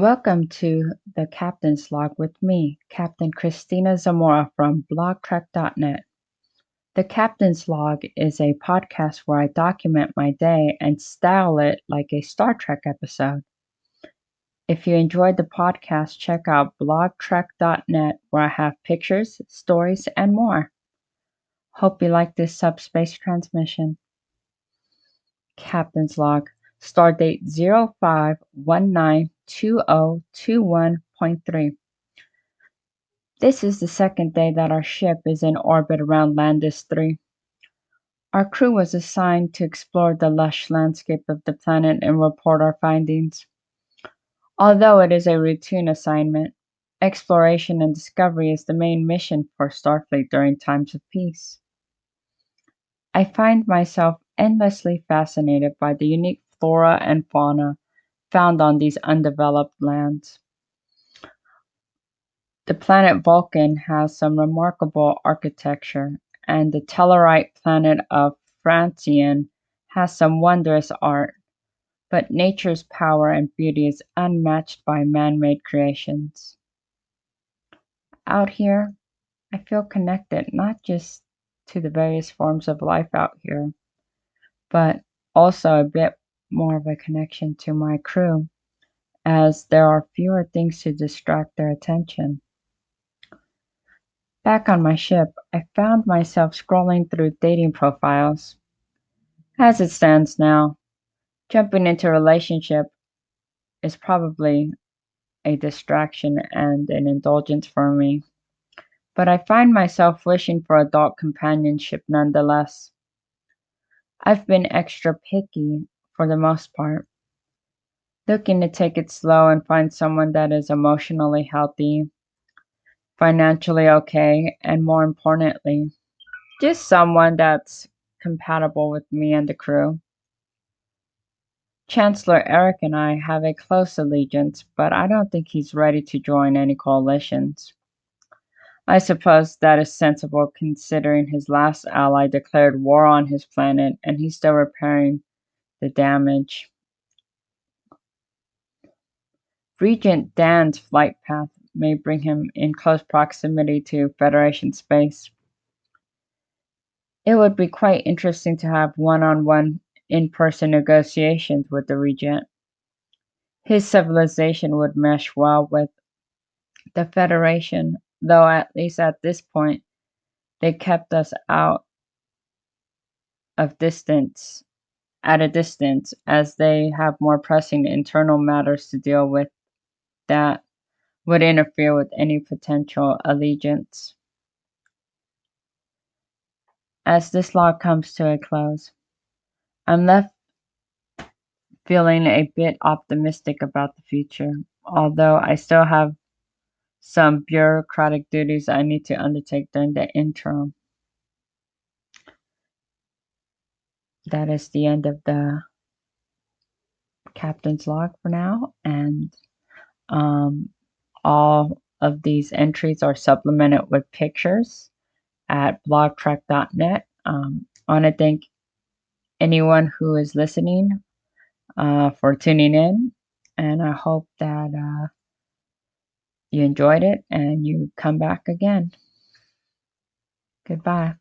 Welcome to the Captain's Log with me, Captain Christina Zamora from blogtrek.net. The Captain's Log is a podcast where I document my day and style it like a Star Trek episode. If you enjoyed the podcast, check out blogtrek.net where I have pictures, stories, and more. Hope you like this subspace transmission. Captain's Log, Stardate 05192021.3. This is the second day that our ship is in orbit around Landis 3. Our crew was assigned to explore the lush landscape of the planet and report our findings. Although it is a routine assignment, exploration and discovery is the main mission for Starfleet during times of peace. I find myself endlessly fascinated by the unique flora and fauna found on these undeveloped lands. The planet Vulcan has some remarkable architecture, and the Tellarite planet of Francion has some wondrous art, but nature's power and beauty is unmatched by man made creations. Out here, I feel connected not just to the various forms of life out here, but also a bit more of a connection to my crew, as there are fewer things to distract their attention. Back on my ship, I found myself scrolling through dating profiles. As it stands now, jumping into a relationship is probably a distraction and an indulgence for me, but I find myself wishing for adult companionship nonetheless. I've been extra picky for the most part, looking to take it slow and find someone that is emotionally healthy, financially okay, and more importantly, just someone that's compatible with me and the crew. Chancellor Eric and I have a close allegiance, but I don't think he's ready to join any coalitions. I suppose that is sensible considering his last ally declared war on his planet and he's still repairing the damage. Regent Dan's flight path may bring him in close proximity to Federation space. It would be quite interesting to have one on one in person negotiations with the Regent. His civilization would mesh well with the Federation though at least at this point they kept us out of distance at a distance as they have more pressing internal matters to deal with that would interfere with any potential allegiance. As this log comes to a close, I'm left feeling a bit optimistic about the future, although I still have some bureaucratic duties I need to undertake during the interim. That is the end of the captain's log for now, and um, all of these entries are supplemented with pictures at blogtrek.net. Um, I want to thank anyone who is listening uh, for tuning in, and I hope that. Uh, you enjoyed it and you come back again. Goodbye.